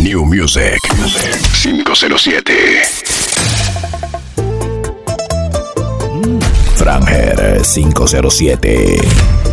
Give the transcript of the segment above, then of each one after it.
New Music 507. Franger 507.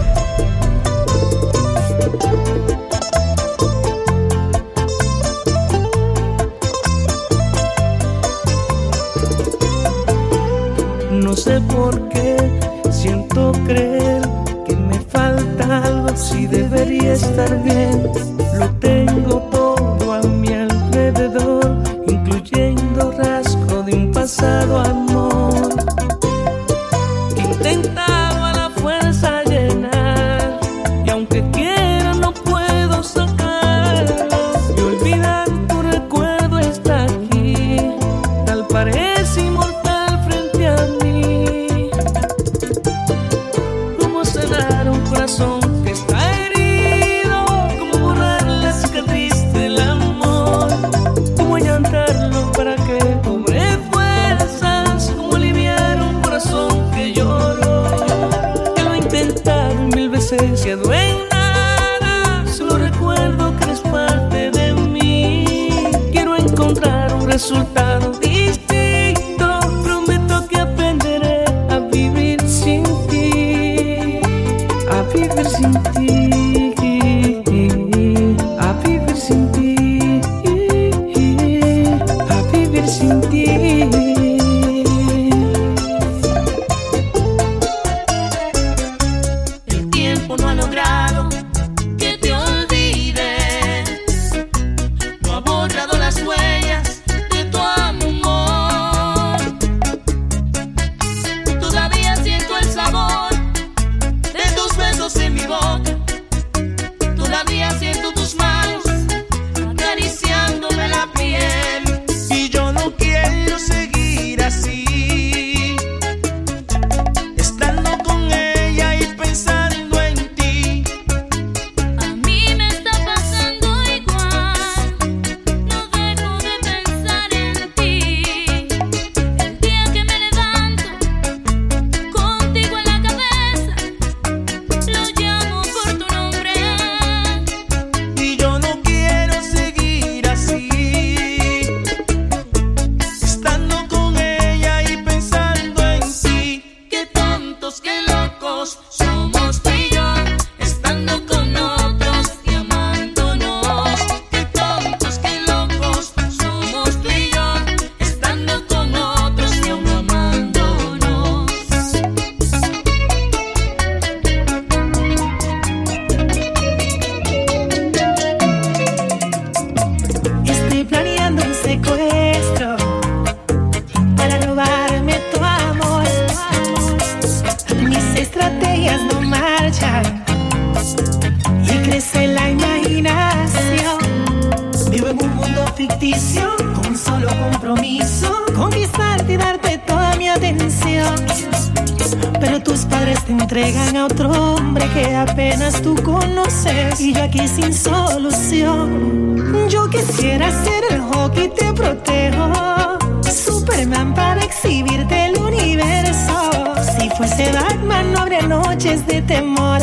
Fuese Batman no habrá noches de temor.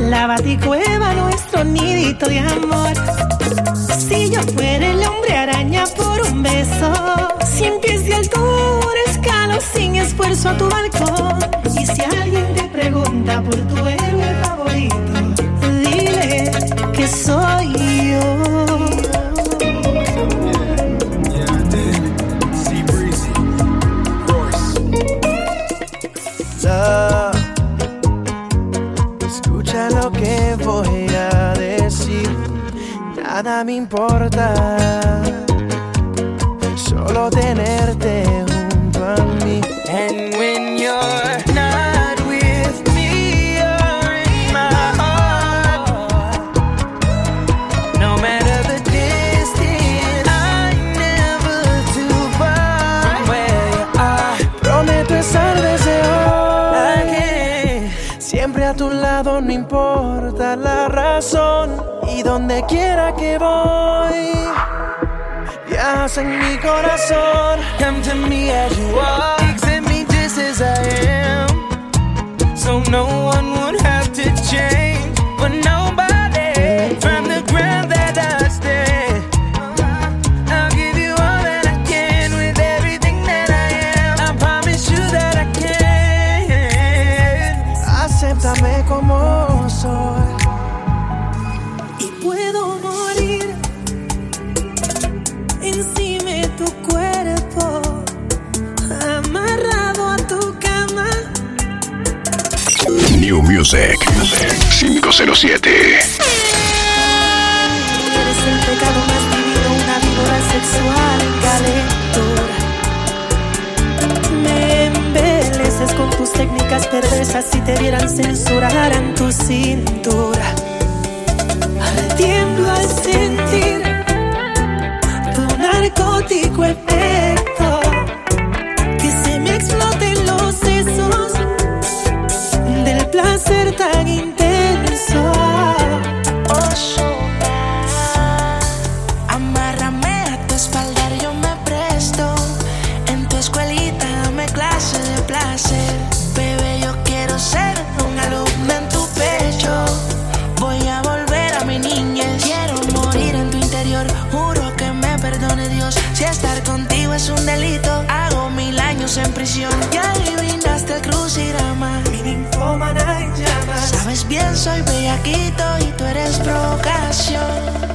La baticueva, nuestro nidito de amor. Si yo fuera el hombre araña por un beso, cien pies de altura, escalo sin esfuerzo a tu balcón. Y si alguien te pregunta por tu importa. donde quiera que voy, you yes, in mi corazón. Come to me as you are. 507. Eres el pecado más divino, una víbora sexual calentura. Me embeleces con tus técnicas perversas si te vieran censurar en tu cintura. Ardiendo al sentir tu narcótico efecto. respaldar yo me presto. En tu escuelita dame clase de placer. Bebé, yo quiero ser un alumno en tu pecho. Voy a volver a mi niñez. Quiero morir en tu interior. Juro que me perdone Dios. Si estar contigo es un delito, hago mil años en prisión. Ya adivinaste el crucigrama. Mi. Sabes bien, soy bellaquito y tú eres provocación.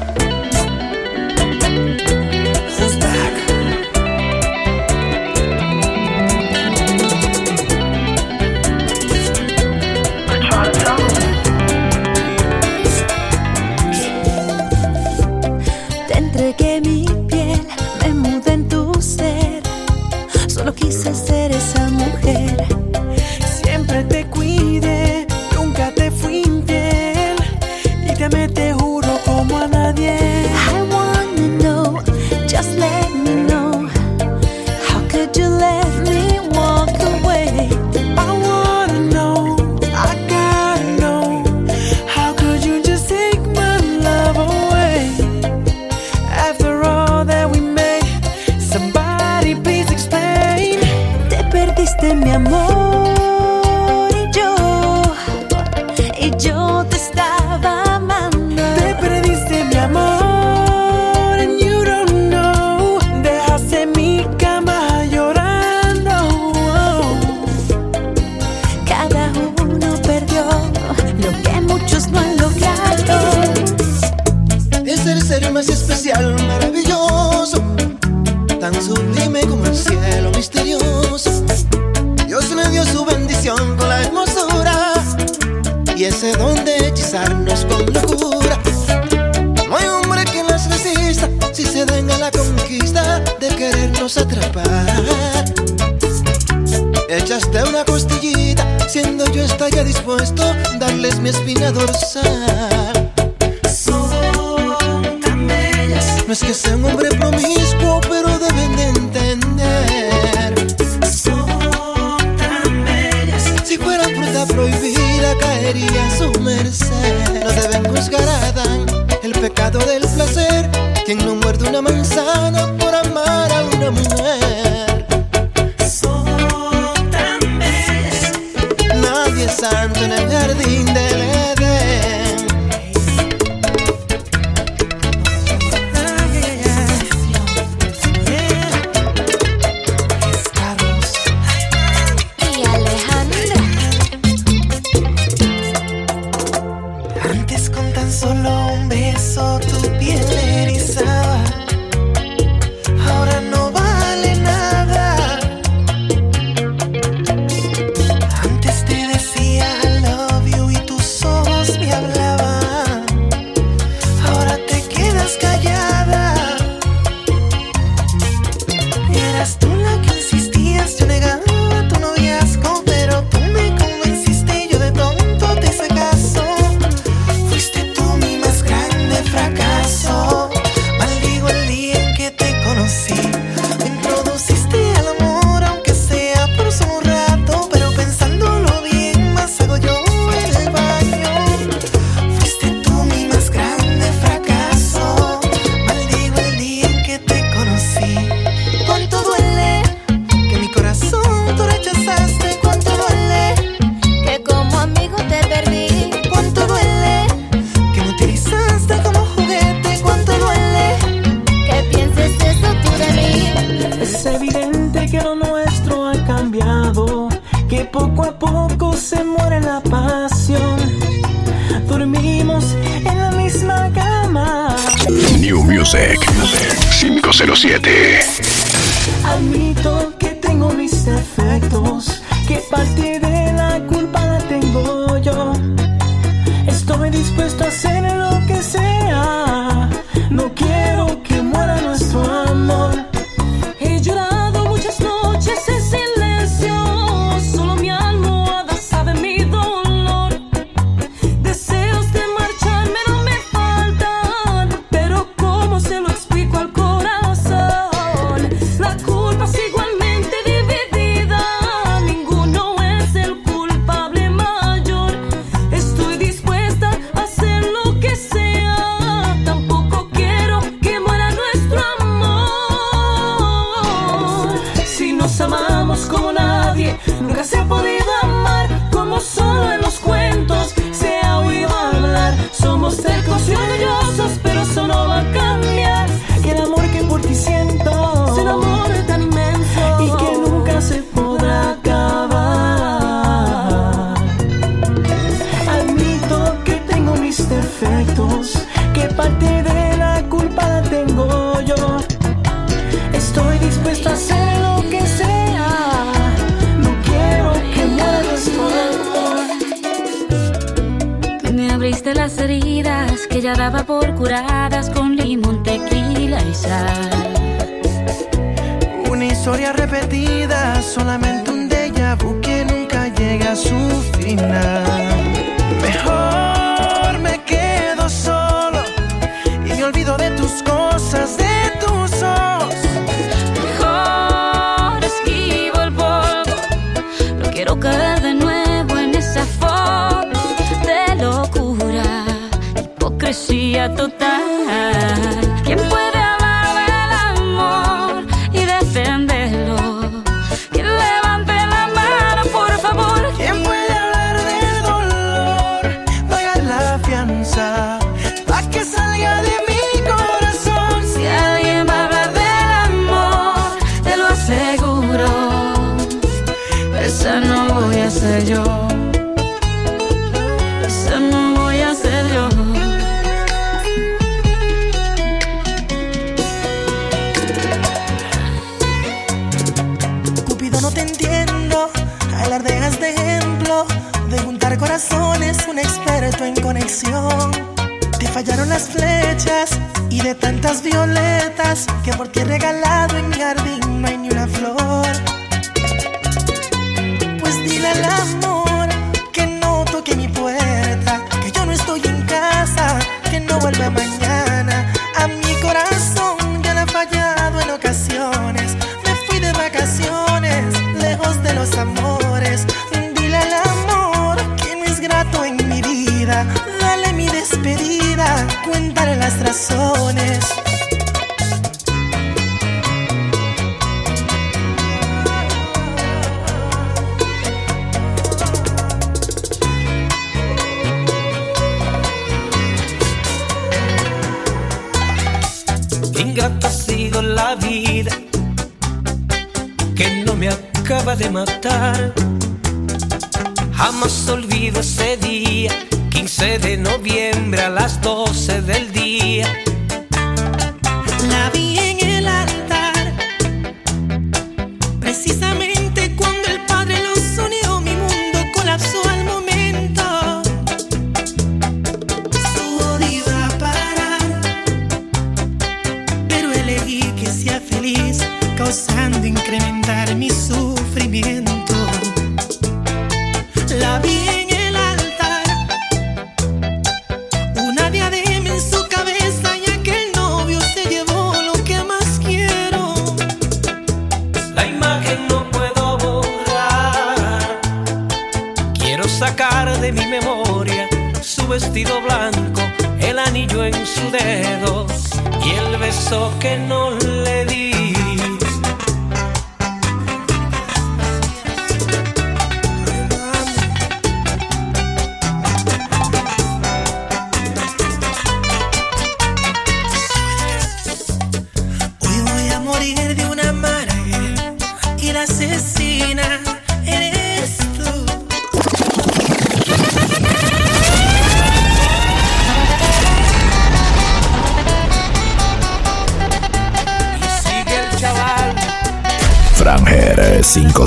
Я тут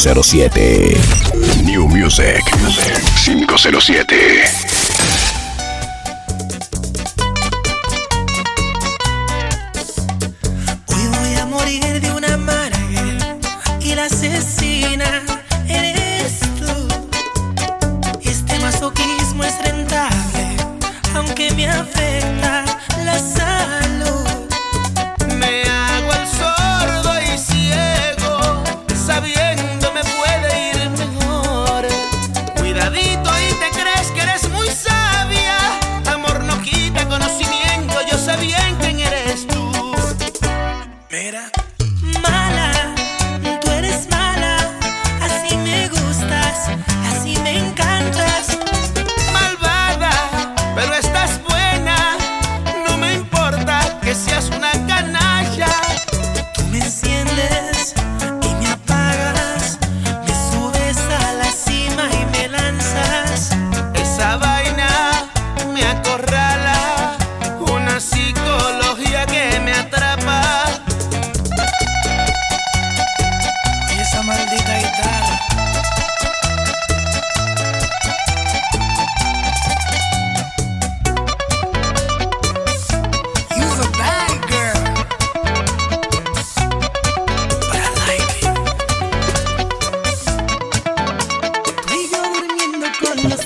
507. New Music 507.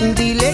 Dile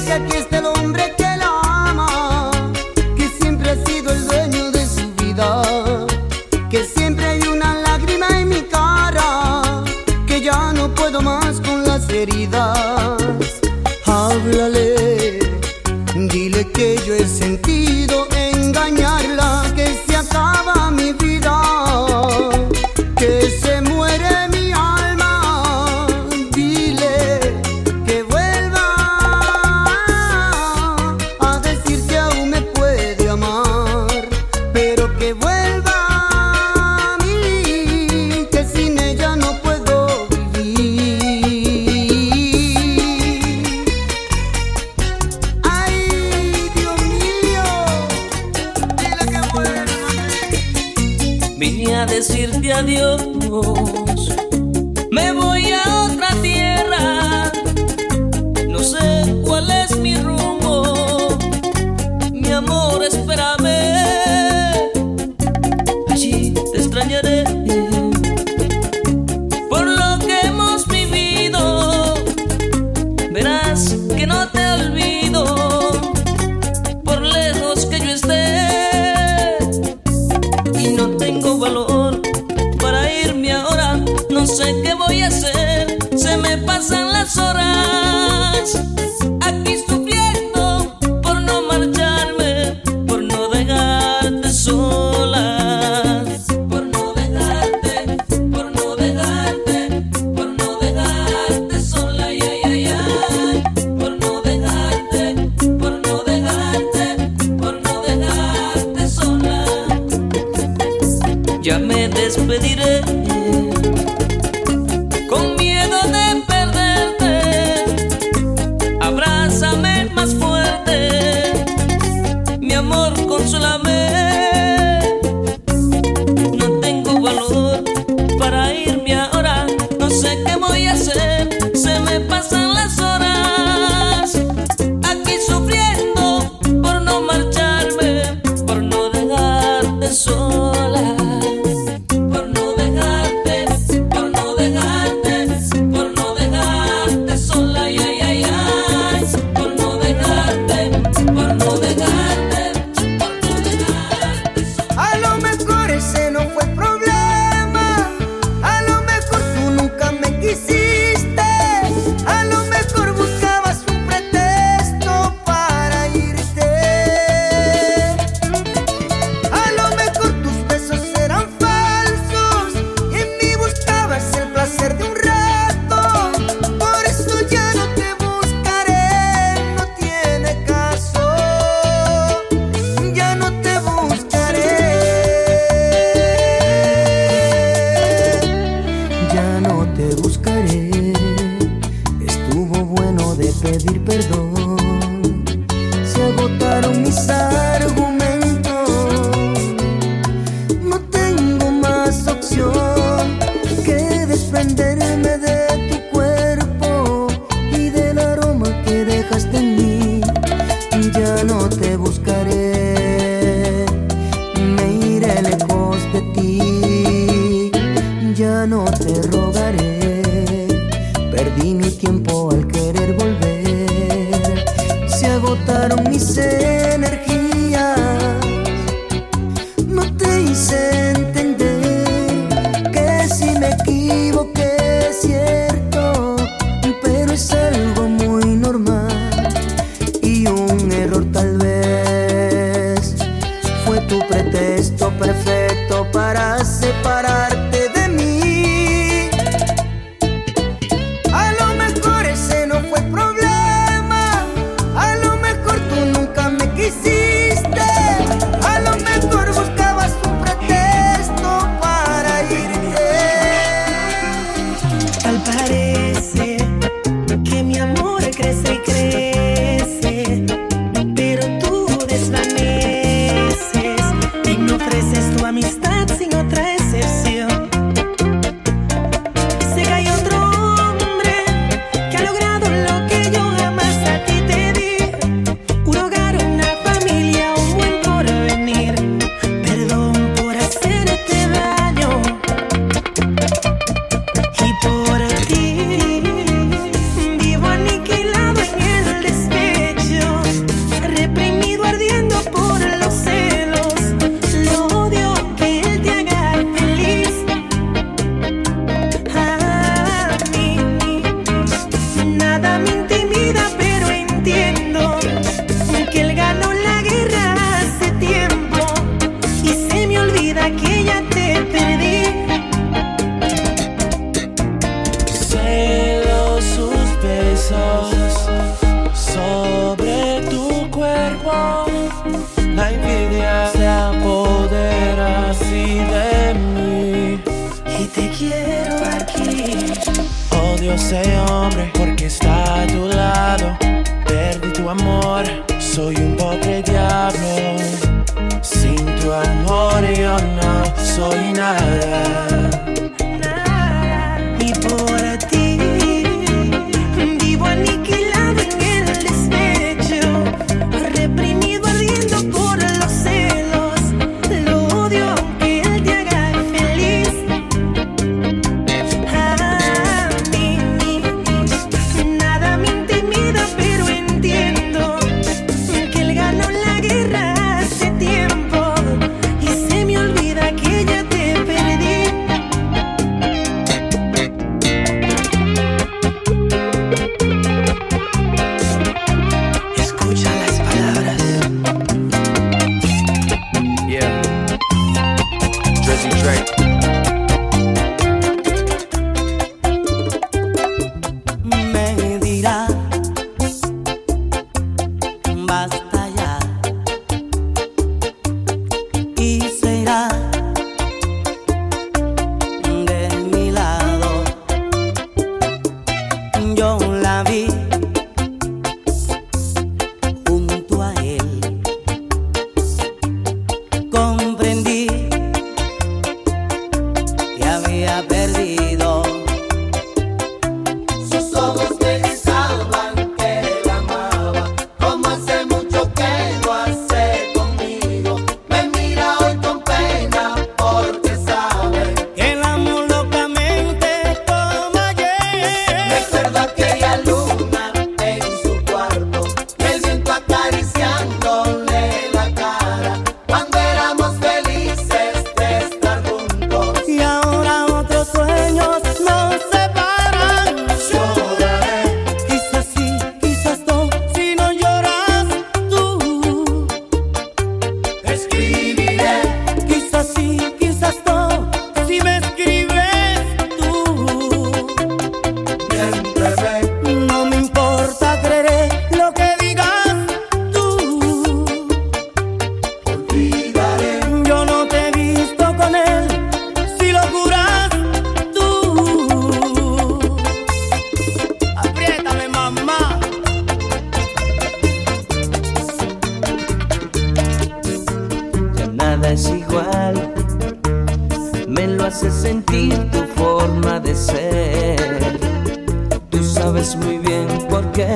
Tú sabes muy bien por qué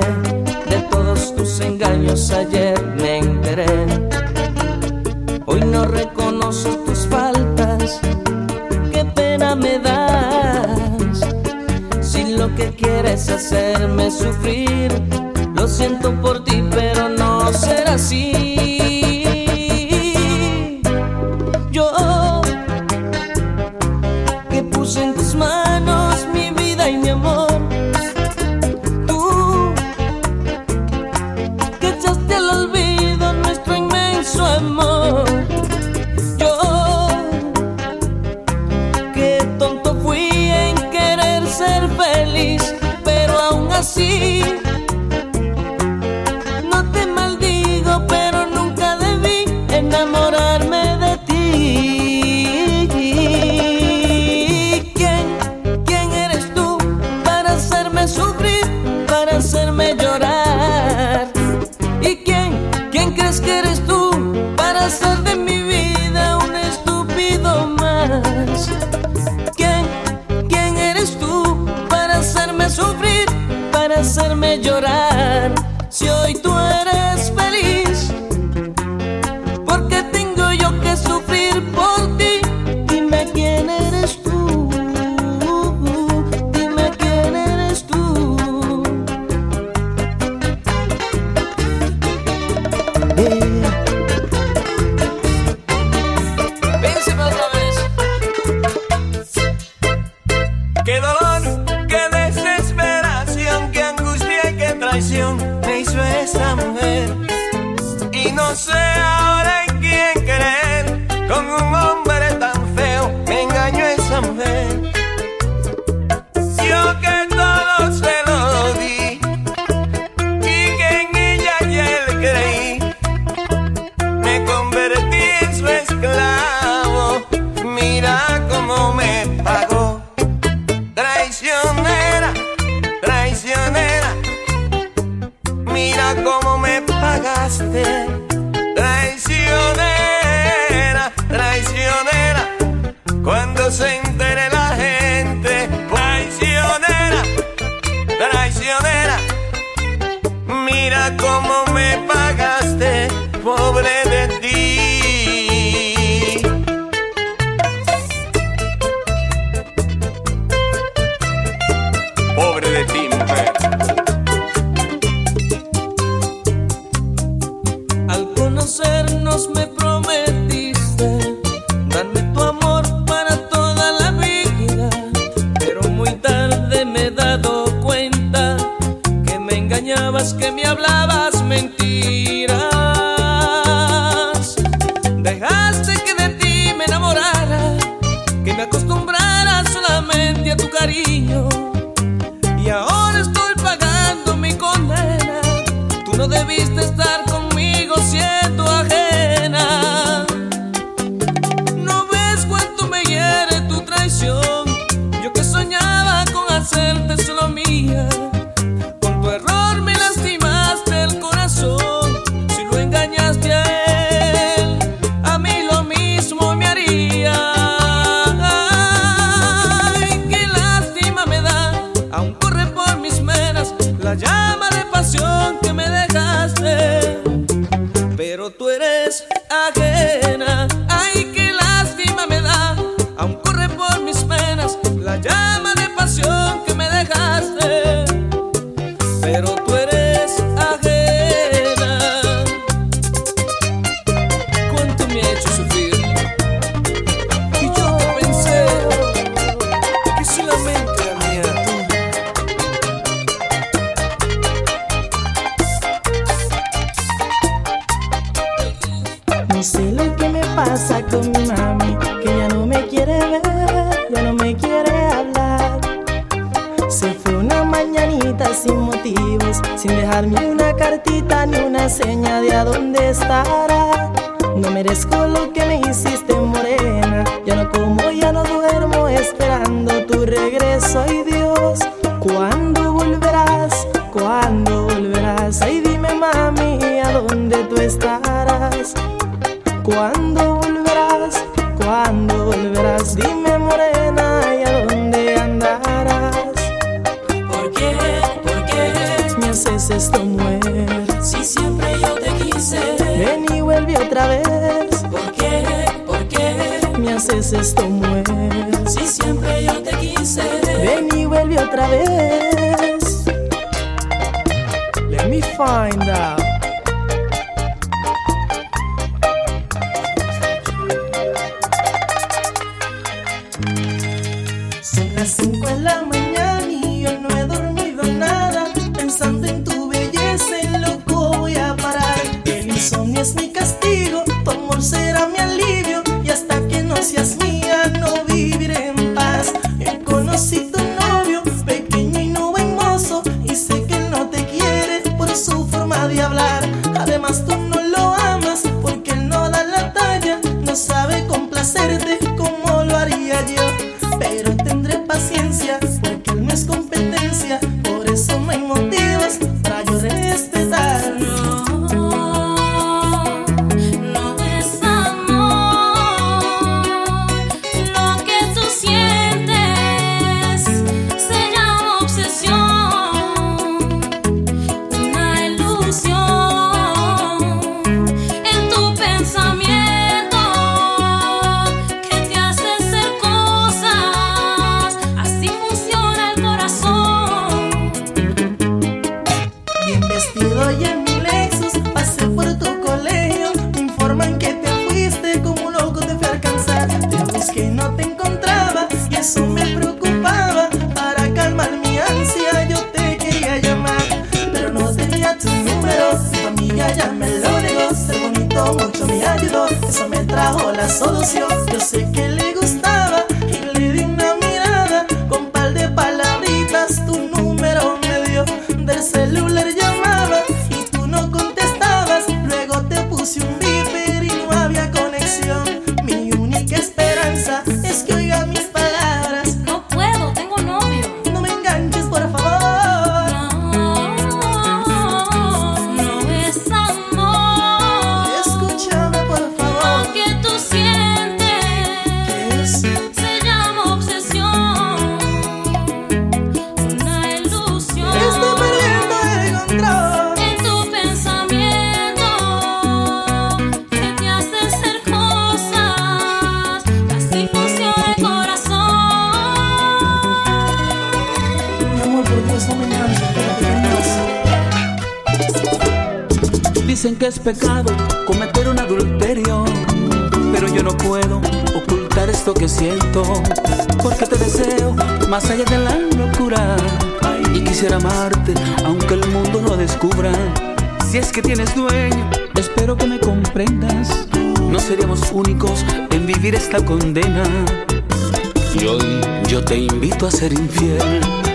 de todos tus engaños ayer me enteré. Hoy no reconozco tus faltas, qué pena me das. Si lo que quieres hacerme sufrir, lo siento por ti, pero no será así. hacerme llorar. Si siempre yo te quise, ven y vuelve otra vez. pecado cometer un adulterio, pero yo no puedo ocultar esto que siento, porque te deseo más allá de la locura y quisiera amarte aunque el mundo lo descubra. Si es que tienes dueño, espero que me comprendas. No seríamos únicos en vivir esta condena. Y hoy yo te invito a ser infiel.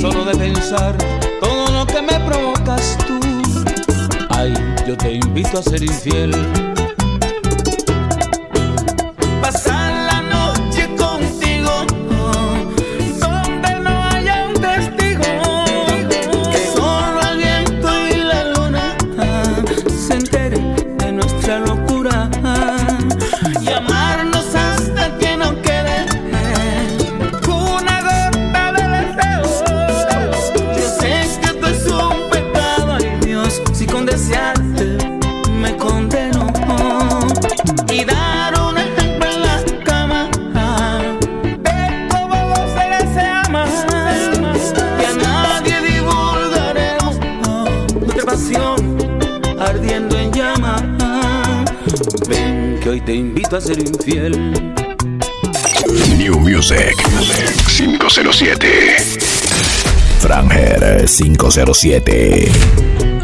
solo de pensar todo lo que me provocas tú. Ay, yo te invito a ser infiel invito a ser infiel. New Music 507. Franger 507.